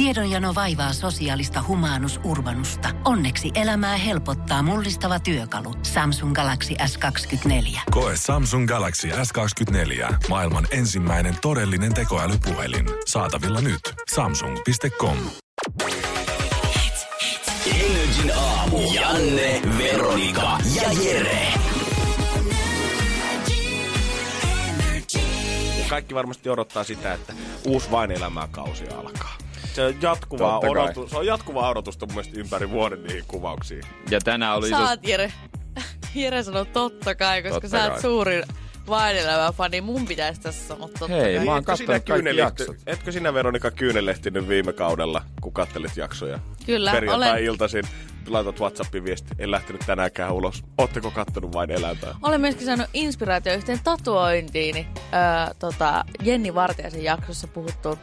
Tiedonjano vaivaa sosiaalista humanus urbanusta. Onneksi elämää helpottaa mullistava työkalu. Samsung Galaxy S24. Koe Samsung Galaxy S24. Maailman ensimmäinen todellinen tekoälypuhelin. Saatavilla nyt. Samsung.com. Energin aamu. Janne, Veronika ja Jere. Kaikki varmasti odottaa sitä, että uusi vain elämää kausi alkaa. Se on jatkuvaa, odotus, se on jatkuvaa odotusta mun mielestä ympäri vuoden niihin kuvauksiin. Ja tänään oli Sä oot Jere. Jere sanoo totta kai, koska Totta sä oot kai. suurin vainelävä fani. Mun pitäisi tässä sanoa totta Hei, kai. mä oon Etkö sinä, kattonut kaikki kyynelehti- jaksot. etkö sinä Veronika kyynelehtinyt viime kaudella, kun kattelit jaksoja? Kyllä, olen. Perjantai-iltaisin laitat WhatsAppin viesti, en lähtenyt tänäänkään ulos. Ootteko kattonut vain elämää? Olen myöskin saanut inspiraatio yhteen tatuointiini öö, tota, Jenni Vartiaisen jaksossa puhuttuun,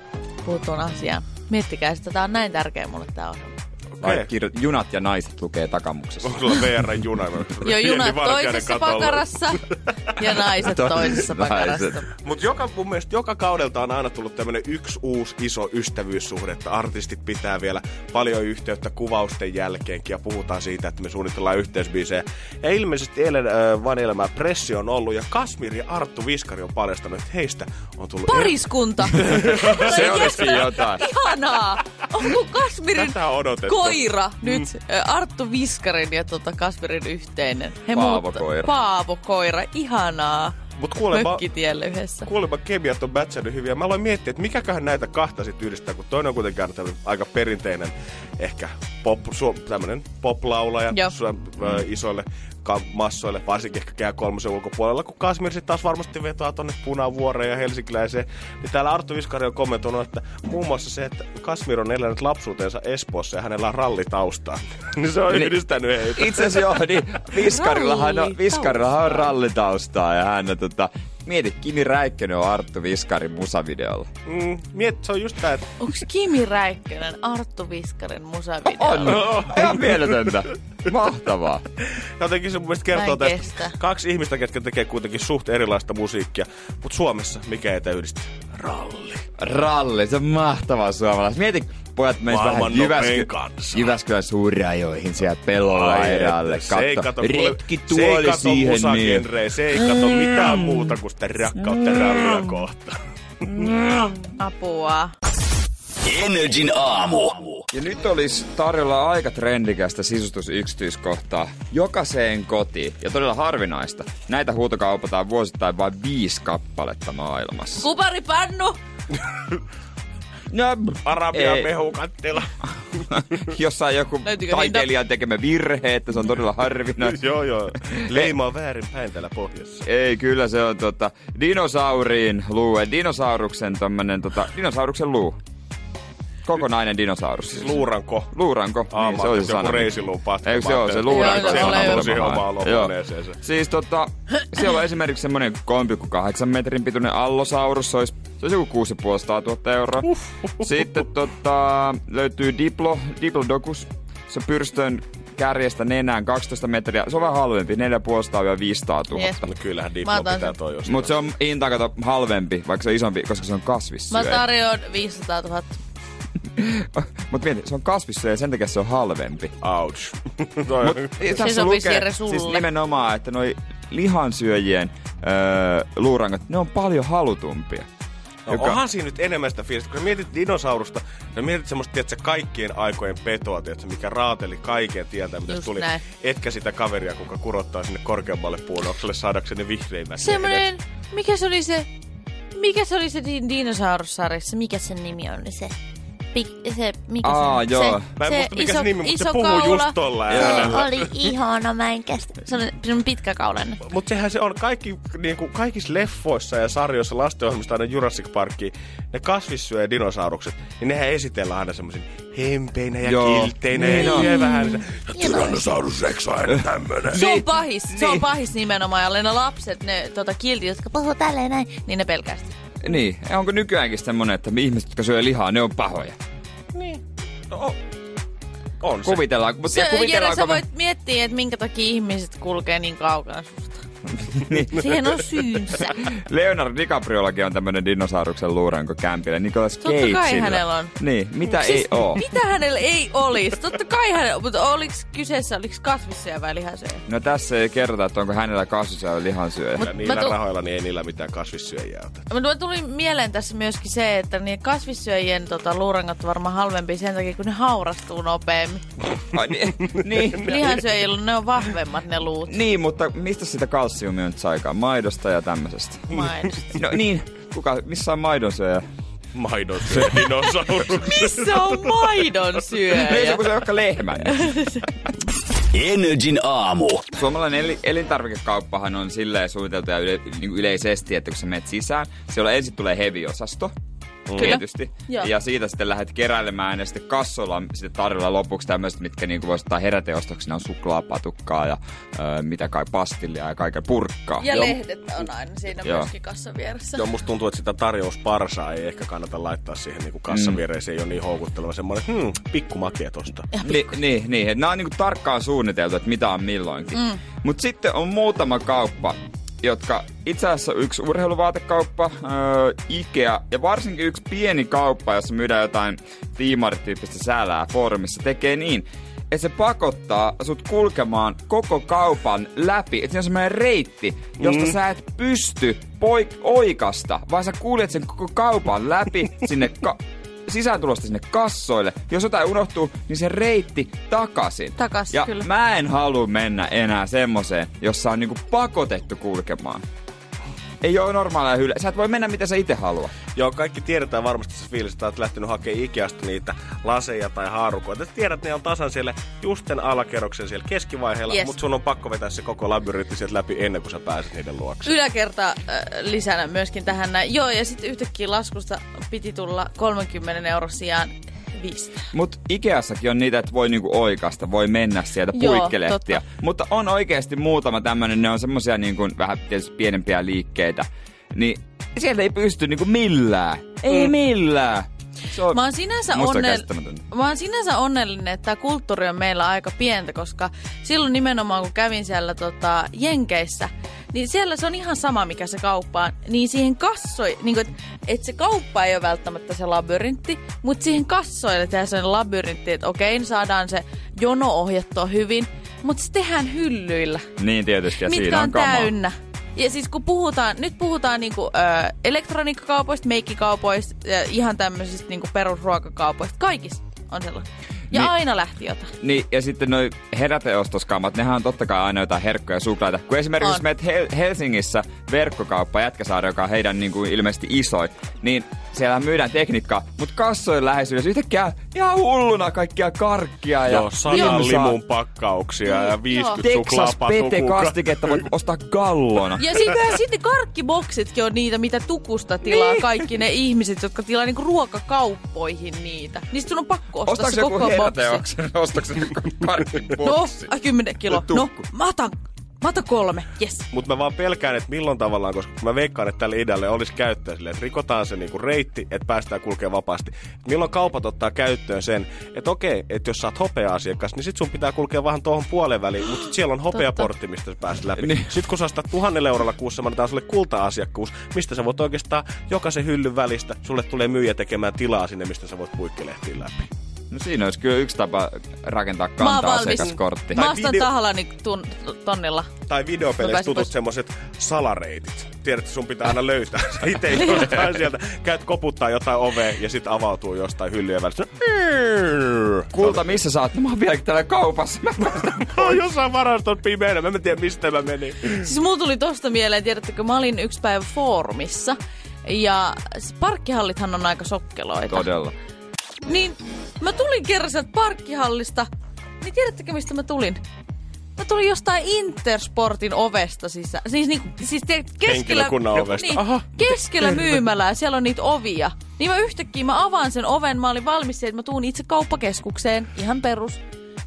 puhuttuun asiaan. Miettikää sitä, tää on näin tärkeä mulle tää ohjelma. Ai, kirjo... Junat ja naiset lukee takamuksessa. Onko sulla VR-juna? Jo junat toisessa pakarassa ja naiset toisessa pakarassa. Mutta joka, mun mielestä joka kaudelta on aina tullut tämmönen yksi uusi iso ystävyyssuhde, että artistit pitää vielä paljon yhteyttä kuvausten jälkeenkin ja puhutaan siitä, että me suunnitellaan yhteisbiisejä. Ja ilmeisesti eilen äh, Van Elämää pressi on ollut ja Kasmir ja Arttu Viskari on paljastanut, että heistä on tullut... Pariskunta! Se olisikin jotain. Ihanaa! Onko Kasmirin Tätä on odotettu. Koira nyt ö, Arttu Viskarin ja tota Kasmirin yhteinen? He Paavo muutta- koira. Paavo koira, ihanaa. Mut kuulemma, Mökkitielle yhdessä. kuulemma kemiat on mätsännyt hyviä. Mä aloin miettiä, että mikäköhän näitä kahta sit yhdistää, kun toinen on kuitenkin aika perinteinen, ehkä pop, su, tämmönen poplaulaja su, äh, isoille ka- massoille, varsinkin ehkä kää kolmosen ulkopuolella, kun Kasmir sitten taas varmasti vetoaa tonne Punavuoreen ja Helsinkiläiseen, niin täällä Arttu Viskari on kommentoinut, että muun muassa se, että Kasmir on elänyt lapsuutensa Espoossa ja hänellä on rallitaustaa. niin se on Niin. yhdistänyt heitä. Itse asiassa joo, niin Viskarillahan on, Rallitaustaa. Viskarillahan on rallitaustaa ja hän on tota... Mieti, Kimi Räikkönen on Arttu Viskarin musavideolla. Mm, miet, se on just tää, että Onko Kimi Räikkönen Arttu Viskarin musavideo? On! Ihan mieletöntä. Mahtavaa. Jotenkin se mun mielestä kertoo tästä kestä. kaksi ihmistä, ketkä tekee kuitenkin suht erilaista musiikkia. Mutta Suomessa mikä ei yhdistä? Ralli. Ralli, se on mahtavaa suomalais. Mieti, pojat menis vähän Jyväsky-. Jyväskylän suurajoihin siellä pellolla Ai erälle. että, se ei kato, retki se ei tuoli kato siihen niin. se ei kato mitään muuta kuin sitä rakkautta rallia kohtaan. Apua. Energin aamu. Ja nyt olisi tarjolla aika trendikästä sisustusyksityiskohtaa jokaiseen kotiin. Ja todella harvinaista. Näitä huutokaupataan vuosittain vain viisi kappaletta maailmassa. Kuparipannu! No, Arabian ei. mehukattila. jossain joku Löytyykö taiteilijan tekemä virhe, että se on todella harvinaista. joo, joo. Leima on väärin päin täällä pohjassa. Ei, kyllä se on tota, dinosauriin luu. Dinosauruksen tommonen, tota, dinosauruksen luu. Kokonainen dinosaurus. siis. Luuranko. Luuranko, Aa, niin mä se oli se joku sana. reisiluu patka. Eikö se ole se luuranko? Se on joo. tosi omaa olohuoneeseensa. Siis tota, siellä on esimerkiksi semmonen 3,8 metrin pituinen allosaurus, se olisi, se olisi joku 6500 000 euroa. Sitten tota, löytyy Diplo, Diplodocus, se on pyrstön kärjestä nenään 12 metriä. Se on vähän halvempi, 4,5 500 000. Yes. No kyllähän Mä Diplo pitää toi jostain. Mutta se on kato halvempi, vaikka se on isompi, koska se on Mä kasvissyöjä. tarjoan 500 000. Mutta mieti, se on kasvissyöjä ja sen takia se on halvempi. Ouch. Mut, on- sopisi, lukee Jere, sulle. siis nimenomaan, että noi lihansyöjien öö, luurangot, ne on paljon halutumpia. No, Joka- onhan siinä nyt enemmän sitä fiilistä, kun sä mietit dinosaurusta, ja mietit semmoista, tiedätkö, kaikkien aikojen petoa, tiedätkö, mikä raateli kaiken tieltä, mitä se tuli. näin. Etkä sitä kaveria, kuka kurottaa sinne korkeammalle puunokselle saadakseen ne vihreimmät. Semmoinen, mikä se oli se, mikä se oli se din- dinosaurussarjassa, mikä sen nimi on, se, se, mikä Aa, se, joo. se, Mä en muista, mikä se nimi, mutta se iso puhuu kaula. just tolla Se äänellä. oli ihana, mä en kestä. Se oli semmoinen pitkäkaulainen. Mutta sehän se on kaikki, niinku, kaikissa leffoissa ja sarjoissa lastenohjelmista aina Jurassic Parkiin, ne kasvissyöjä dinosaurukset, niin nehän esitellään aina semmoisin hempeinä ja Joo. kiltteinä Niin ja on. syövään. Ja. Tyrannosaurus Rex on aina tämmönen. Se on pahis, se on pahis nimenomaan. Ja ne lapset, ne tota, kiltit, jotka puhuu tälleen näin, niin ne pelkää sitä. Niin, onko nykyäänkin semmonen, että ihmiset, jotka syö lihaa, ne on pahoja? No, on se. Kuvitellaan, mutta Se, ja Jere, sä me... voit miettiä, että minkä takia ihmiset kulkee niin kaukana. Siihen on syynsä. Leonardo DiCapriollakin on tämmönen dinosauruksen luuranko kämpillä. Nicolas Totta kai hänellä on. Niin, mitä Siis, ei oo. Mitä hänellä ei olisi? Totta kai hänellä, mutta oliko kyseessä, oliko kasvissyöjä vai lihansyöjä? No tässä ei kerrota, että onko hänellä kasvissa vai lihansyöjä. Mut- niillä Mä tu- rahoilla niin ei niillä mitään kasvissyöjiä ota. Mutta tuli mieleen tässä myöskin se, että niin kasvissyöjien tota, luurangot on varmaan halvempi sen takia, kun ne haurastuu nopeammin. Ai, niin, niin, Lihansyöjillä ne on vahvemmat ne luut. niin, mutta mistä sitä kalsiumia nyt saikaan? Maidosta ja tämmöisestä. Maidosta. No niin, kuka, missä on maidonsyöjä? Maidon syö dinosaurus. Missä on maidon Ei syöjä? se, kun se on vaikka lehmän. Energin aamu. Suomalainen eli, elintarvikekauppahan on silleen suunniteltu ja yle, niin kuin yleisesti, että kun sä menet sisään, siellä ensin tulee heavy-osasto. Kyllä. Tietysti. Joo. Ja siitä sitten lähdet keräilemään ja sitten kassoilla on sitten tarjolla lopuksi tämmöiset, mitkä niin voisi ottaa heräteostoksina on suklaapatukkaa ja ö, mitä kai pastillia ja kaiken purkkaa. Ja Joo. lehdet on aina siinä Joo. myöskin kassan vieressä. Joo, musta tuntuu, että sitä tarjousparsaa ei ehkä kannata laittaa siihen niin kassavireen. Se ei ole niin houkutteleva semmoinen, hmm, pikku matia tosta. Ni, niin, niin. että Nämä on niinku tarkkaan suunniteltu, että mitä on milloinkin. Mm. Mutta sitten on muutama kauppa, jotka itse asiassa yksi urheiluvaatekauppa, öö, Ikea ja varsinkin yksi pieni kauppa, jossa myydään jotain tiimarityyppistä säälää foorumissa, tekee niin, että se pakottaa sut kulkemaan koko kaupan läpi. Että siinä on semmoinen reitti, josta mm. sä et pysty poik- oikasta, vaan sä kuljet sen koko kaupan läpi sinne ka- sisääntulosta sinne kassoille. Jos jotain unohtuu, niin se reitti takaisin. Takas, ja kyllä. mä en halua mennä enää semmoseen, jossa on niinku pakotettu kulkemaan. Ei ole normaalia hyllä. Sä et voi mennä mitä sä itse haluat. Joo, kaikki tiedetään varmasti se fiilis, että olet lähtenyt hakemaan Ikeasta niitä laseja tai haarukoita. Tiedät, että ne on tasan siellä just sen alakerroksen siellä keskivaiheella, Yes. mutta sun on pakko vetää se koko labyrintti sieltä läpi ennen kuin sä pääset niiden luokse. Yläkerta äh, lisänä myöskin tähän näin. Joo, ja sitten yhtäkkiä laskusta piti tulla 30 euron sijaan 5. Mut Ikeassakin on niitä, että voi niinku oikasta, voi mennä sieltä Joo, puikkelehtiä. totta. Mutta on oikeasti muutama tämmönen, ne on semmosia niinku vähän tietysti pienempiä liikkeitä. Niin sieltä ei pysty niinku millään. Ei millään. Se on Mä oon, sinänsä onnell... mä oon sinänsä onnellinen, että tämä kulttuuri on meillä aika pientä, koska silloin nimenomaan kun kävin siellä tota, Jenkeissä, niin siellä se on ihan sama, mikä se kauppa on. Niin siihen kassoi, niin että et se kauppa ei ole välttämättä se labyrintti, mutta siihen kassoille tehdään sellainen labyrintti, että okei, saadaan se jono ohjattua hyvin, mutta se tehdään hyllyillä Niin tietysti, ja mitkä siinä on, on kamaa. täynnä. Ja siis kun puhutaan, nyt puhutaan niinku, ö, elektroniikkakaupoista, meikkikaupoista, ja ihan tämmöisistä niinku perusruokakaupoista. Kaikista on sellainen. Ja Niin. aina lähti jotain. Niin, ja sitten noi heräteostoskaamat, nehän on totta kai aina jotain herkkuja ja suklaita. Kun esimerkiksi On. jos menet Hel- Helsingissä verkkokauppa Jätkäsaari, joka on heidän niin kuin ilmeisesti isoin, niin siellä myydään tekniikkaa, mutta kassojen läheisyydessä yhtäkkiä ihan hulluna kaikkia karkkia ja Joo, sadan limun pakkauksia ja 50 Texas Pete suklaapatukkaa. kastiketta voi ostaa gallona. Ja sitten, sitten karkkiboksitkin on niitä, mitä tukusta tilaa Niin. kaikki ne ihmiset, jotka tilaa niinku ruokakauppoihin niitä. Niin sit sun on pakko ostaa Ostaako se koko boksi. Ostaako se No, karkkiboksin? äh, 10 kilo. No, mä otan, mä otan kolme. Yes. Mutta mä vaan pelkään, että milloin tavallaan, koska mä veikkaan, että tälle idealle olisi käyttöä silleen, että rikotaan se niinku reitti, että päästään kulkemaan vapaasti. Milloin kaupat ottaa käyttöön sen, että okei, että jos sä oot hopea-asiakas, niin sit sun pitää kulkea vähän tuohon puolen väliin, mutta sit siellä on hopeaportti, mistä sä pääset läpi. Niin. Sitten kun sä ostat tuhannella eurolla kuussa, mä annetaan sulle kulta-asiakkuus, mistä sä voit oikeastaan jokaisen hyllyn välistä, sulle tulee myyjä tekemään tilaa sinne, mistä sä voit puikkelehtiin läpi. No siinä olisi kyllä yksi tapa rakentaa valmis. kanta-asiakaskortti. Mä ostan video- tahallani tun, tonnilla. Tai videopeleissä tutut pois. semmoset salareitit. Tiedätkö, sun pitää aina löytää. Itse jostain sieltä käyt koputtaa jotain ovea ja sit avautuu jostain hyllyjen välistä. Kulta, missä sä oot? No, Mä oon vieläkin täällä kaupassa. Mä oon jossain varaston pimeänä. Mä en tiedä, mistä mä menin. Siis mulla tuli tosta mieleen, tiedättekö, mä olin yksi päivä foorumissa. Ja parkkihallithan on aika sokkeloita. Todella. Niin mä tulin kerran sieltä parkkihallista. Niin tiedättekö mistä mä tulin? Mä tulin jostain Intersportin ovesta sisään. Siis, niinku, siis te, keskellä, ovesta. Niin, Aha. keskellä myymälää, siellä on niitä ovia. Niin mä yhtäkkiä mä avaan sen oven, mä olin valmis siihen, että mä tuun itse kauppakeskukseen, ihan perus.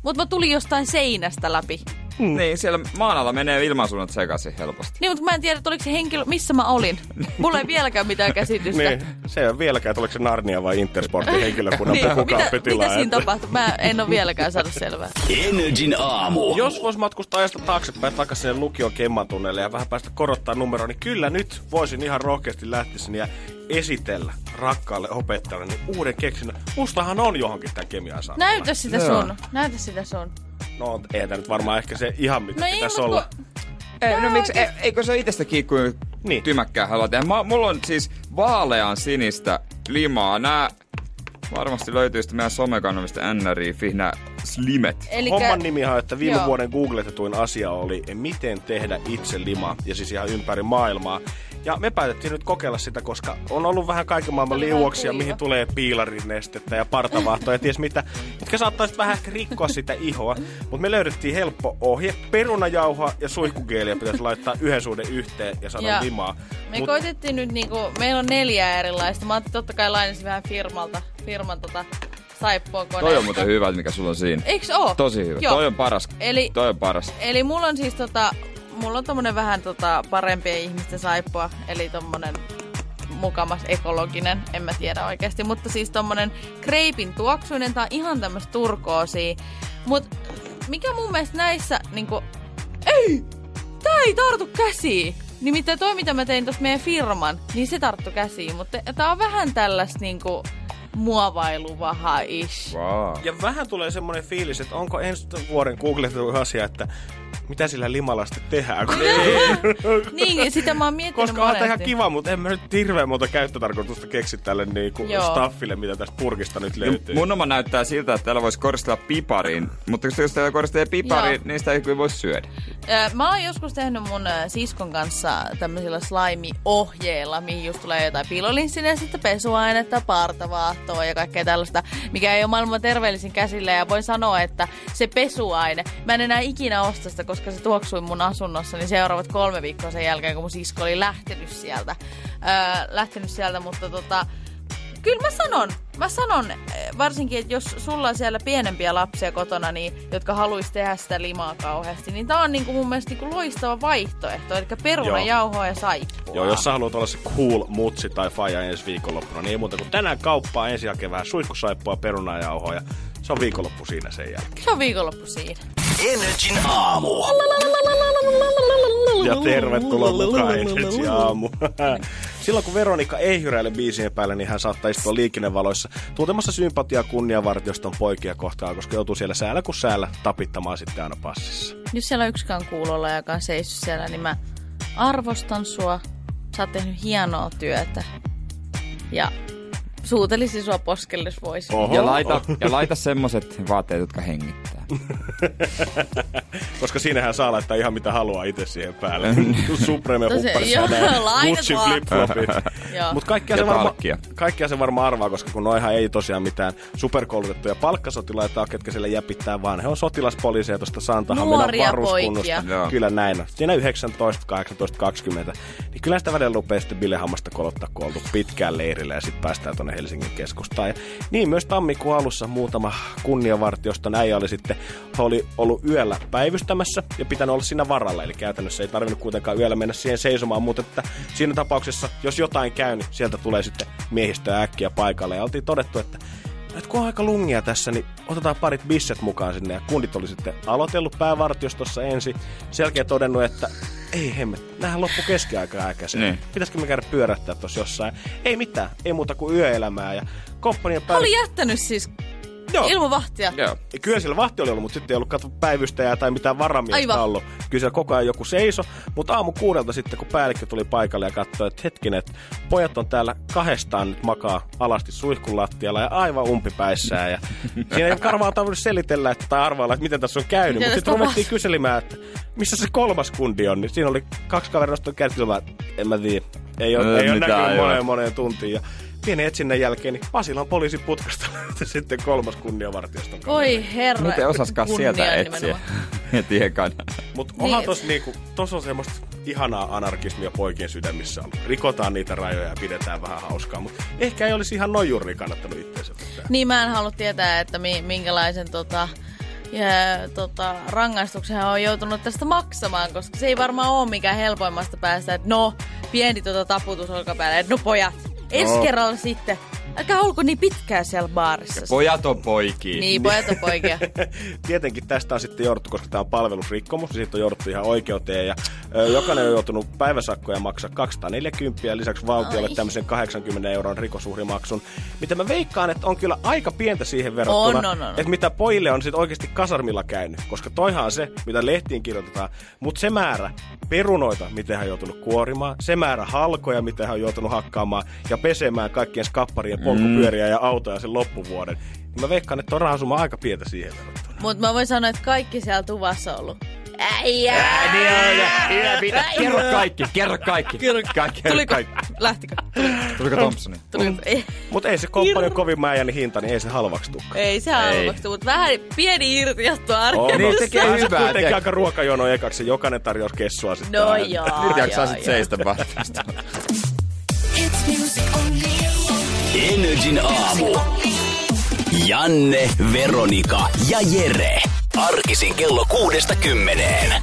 Mutta mä tulin jostain seinästä läpi. Niin, siellä maan alla menee ilmansuunnat sekaisin helposti. Niin, mutta mä en tiedä, että oliko se henkilö, missä mä olin. Mulla ei vieläkään mitään käsitystä. Niin, se ei ole vieläkään, että oliko se Narnia vai Intersportin henkilökunnan niin, kukaan mitä, pytilää. mitä siinä tapahtui? Mä en ole vieläkään saanut selvää. Energin aamu. Jos vois matkustaa ajasta taaksepäin takaisin sinne lukion kemmantunneille ja vähän päästä korottaa numeroa, niin kyllä nyt voisin ihan rohkeasti lähteä sinne ja esitellä rakkaalle opettajalle niin uuden keksinnön. Mustahan on johonkin tämän kemian saanut. Näytä sitä sun. Näytä sitä sun. No ei tämä nyt varmaan ehkä se ihan mitä No ei, pitäisi olla. kun- Ei, no miksi, oikeesti- e, eikö se itsestä kiikku Niin. tymäkkää halua tehdä? Mä, mulla on siis vaalean sinistä limaa. Nää varmasti löytyy sitten meidän somekanavista NRI, Fihnä Slimet. Elikkä, Homman nimi on, että viime Joo. vuoden googletetuin asia oli, miten tehdä itse lima, ja siis ihan ympäri maailmaa. Ja me päätettiin nyt kokeilla sitä, koska on ollut vähän kaiken maailman liuoksia, mihin tulee piilarinestettä ja partavahtoa ja ties mitä, mitkä saattaisi vähän ehkä rikkoa sitä ihoa. Mutta me löydettiin helppo ohje. Perunajauhoa ja suihkugeeliä pitäisi laittaa yhden suhde yhteen ja saada Ja limaa. Me Mut- koitettiin nyt niinku, meillä on neljä erilaista. Mä ajattelin totta kai lainasin vähän firmalta, firman tota saippua Toi on muuten hyvä, mikä sulla on siinä. Eiks oo? Tosi hyvä. Joo. Toi on paras. Eli, Toi on paras. eli mulla on siis tota, mulla on tommonen vähän tota parempien ihmisten saippua, eli tommonen mukamas ekologinen, en mä tiedä oikeasti, mutta siis tommonen kreipin tuoksuinen, on ihan tämmöstä turkoosia. Mut mikä mun mielestä näissä niinku, ei, tää ei tartu käsiin. Nimittäin toi, mitä mä tein tossa meidän firman, niin se tarttu käsiin, mutta tää on vähän tällaista niinku muovailuvaha-ish. Wow. Ja vähän tulee semmoinen fiilis, että onko ensi vuoden googletettu asia, että mitä sillä limalla sitten tehdään. Kun Niin, sitä mä oon miettinyt Koska on ihan kiva, mutta en mä nyt hirveän monta käyttötarkoitusta keksi tälle niinku Joo. staffille, mitä tästä purkista nyt löytyy. Mun oma näyttää siltä, että täällä voisi koristella pipariin. Mutta jos täällä koristelee pipariin, Joo. niin sitä ei kyllä voi syödä. Mä oon joskus tehnyt mun siskon kanssa tämmöisillä slime-ohjeilla, mihin just tulee jotain piilolinssinen, sitten pesuainetta, partavaahtoa ja kaikkea tällaista, mikä ei ole maailman terveellisin käsillä. Ja voin sanoa, että se pesuaine, mä en enää ikinä osta sitä, koska se tuoksui mun asunnossa, niin seuraavat kolme viikkoa sen jälkeen, kun mun sisko oli lähtenyt sieltä. Öö, lähtenyt sieltä, mutta tota, Kyllä mä sanon, mä sanon, eh, varsinkin, että jos sulla on siellä pienempiä lapsia kotona, niin, jotka haluaisi tehdä sitä limaa kauheasti, niin tää on niinku mun mielestä niinku loistava vaihtoehto. Eli perunajauhoa ja saippua. Joo, jos sä haluat olla se cool mutsi tai faija ensi viikonloppuna, niin ei muuta kuin tänään kauppaa ensi jälkeen vähän suihkusaippua, perunajauhoa ja se on viikonloppu siinä sen jälkeen. Se on viikonloppu siinä. Energin aamu. Ja tervetuloa mukaan Energy Aamu. Silloin kun Veronika ei hyräile biisien päälle, niin hän saattaa istua liikennevaloissa tuntemassa sympatiaa kunniavartioston poikia kohtaan, koska joutuu siellä säällä kuin säällä tapittamaan sitten aina passissa. Jos siellä on yksikään kuulolla, joka on seissyt siellä, niin mä arvostan sua. Sä oot tehnyt hienoa työtä. Ja suutelisin sua poskelle. Oho, Ja laita, ja laita semmoset vaatteet, jotka hengittää. koska siinähän saa laittaa ihan mitä haluaa itse siihen päälle. Supreme hupparissa joo, ja laita Gucci flip-flopit. Mutta kaikkia, se varma, kaikkia se varmaan arvaa, koska kun noihan ei tosiaan mitään superkoulutettuja palkkasotilaita ole, ketkä siellä jäpittää, vaan he on sotilaspoliiseja tuosta Santahamminan Nuoria varuskunnosta. Kyllä näin on. Siinä 19, 18, 20. Niin kyllä sitä välillä rupeaa sitten bilehammasta kolottaa, kun oltu pitkään leirillä ja sitten päästään tuonne Helsingin keskustaan. Ja niin myös tammikuun alussa muutama kunniavartiosta äijä oli sitten oli ollut yöllä päivystämässä ja pitänyt olla siinä varalla. Eli käytännössä ei tarvinnut kuitenkaan yöllä mennä siihen seisomaan, mutta että siinä tapauksessa, jos jotain käy, niin sieltä tulee sitten miehistöä äkkiä paikalle. Ja oltiin todettu, että että kun on aika lungia tässä, niin otetaan parit bisset mukaan sinne. Ja kundit oli sitten aloitellut päävartiostossa ensin. Sen jälkeen todennut, että ei hemmet, näähän loppu keskiaikaa äkäisen. Niin. Pitäisikö me käydä pyörähtää tuossa jossain? Ei mitään, ei muuta kuin yöelämää. Ja komppanian Hän päälle... oli jättänyt siis Joo. ilman vahtia. Joo. Kyllä siellä vahti oli ollut, mutta sitten ei ollut katso päivystäjää tai mitään varamiestä Aivan. ollut. Kyllä siellä koko ajan joku seiso, mutta aamu kuudelta sitten, kun päällikkö tuli paikalle ja katsoi, että hetkinen, että pojat on täällä kahdestaan nyt makaa alasti suihkun lattialla ja aivan umpipäissään. Ja siinä ei varmaan tarvinnut selitellä että, tai arvailla, että miten tässä on käynyt, Mitä mutta sitten ruvettiin kyselimään, että missä se kolmas kundi on. Niin siinä oli kaksi kaveria kädet ilmaan, että en mä tiedä. Ei ole, Ei ei ole näkynyt moneen moneen tuntiin. Ja pienen etsinnän jälkeen, niin Pasilan poliisin putkasta löytyi sitten kolmas kunniavartioston kaveri. Voi herra. Miten osaskaan sieltä etsiä heti ekana? Mutta onhan Niin. tossa niinku, tossa on semmoista ihanaa anarkismia poikien sydämissä ollut. Rikotaan niitä rajoja ja pidetään vähän hauskaa, mutta ehkä ei olisi ihan noin juuri kannattanut itseensä pitää. Niin mä en halua tietää, että mi- minkälaisen tota, ja, tota, rangaistuksen on joutunut tästä maksamaan, koska se ei varmaan ole mikään helpoimmasta päästä, että no, pieni tota taputus olkapäälle, että no pojat, ensi No. kerralla sitten, älkää olko niin pitkään siellä baarissa. Pojat on poikia. Niin, pojat on poikia. Tietenkin tästä on sitten jouduttu, koska tämä on palvelusrikkomus, niin siitä on jouduttu ihan oikeuteen. Ja ö, jokainen on joutunut päiväsakkoja maksaa 240 ja lisäksi valtiolle Ai. tämmöisen 80 euron rikosuhrimaksun. Mitä mä veikkaan, että on kyllä aika pientä siihen verrattuna, On, on, on. että mitä pojille on sitten oikeasti kasarmilla käynyt. Koska toihan on se, mitä lehtiin kirjoitetaan. Mutta se määrä perunoita, miten hän on joutunut kuorimaan, se määrä halkoja, miten hän on joutunut hakkaamaan ja pesemään kaikkien skapparien polkupyöriä ja autoja sen loppuvuoden. Niin mä veikkaan, että on rahasumma aika pientä siihen verrattuna. Mutta mä voin sanoa, että kaikki siellä tuvassa on ollut. Äijä! Ää, niin on, ja- ja pitää- Kerro kaikki, kerro kaikki. Kerro, Kaikki, kerro tuliko, kaikki. lähtikö? Tuliko Thompsoni? Tuliko, ei, Mutta ei se komppani kovin mäijäni hinta, niin ei se halvaksi tule. ei se halvaksi, mutta vähän pieni irtiotto arjessa. Niin, tekee Vähän se hyvää, kuitenkin aika ruokajono ekaksi, jokainen tarjosi kessua sitten. No joo, Nyt jaksaa joo, sit joo. seistä vahvasti. Energin aamu. Janne, Veronika ja Jere. Arkisin kello kuudesta kymmeneen.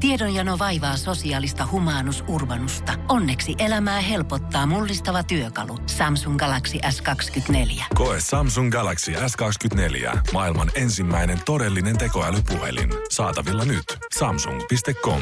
Tiedonjano vaivaa sosiaalista humanus urbanusta. Onneksi elämää helpottaa mullistava työkalu. Samsung Galaxy S24. Koe Samsung Galaxy S24. Maailman ensimmäinen todellinen tekoälypuhelin. Saatavilla nyt. Samsung.com.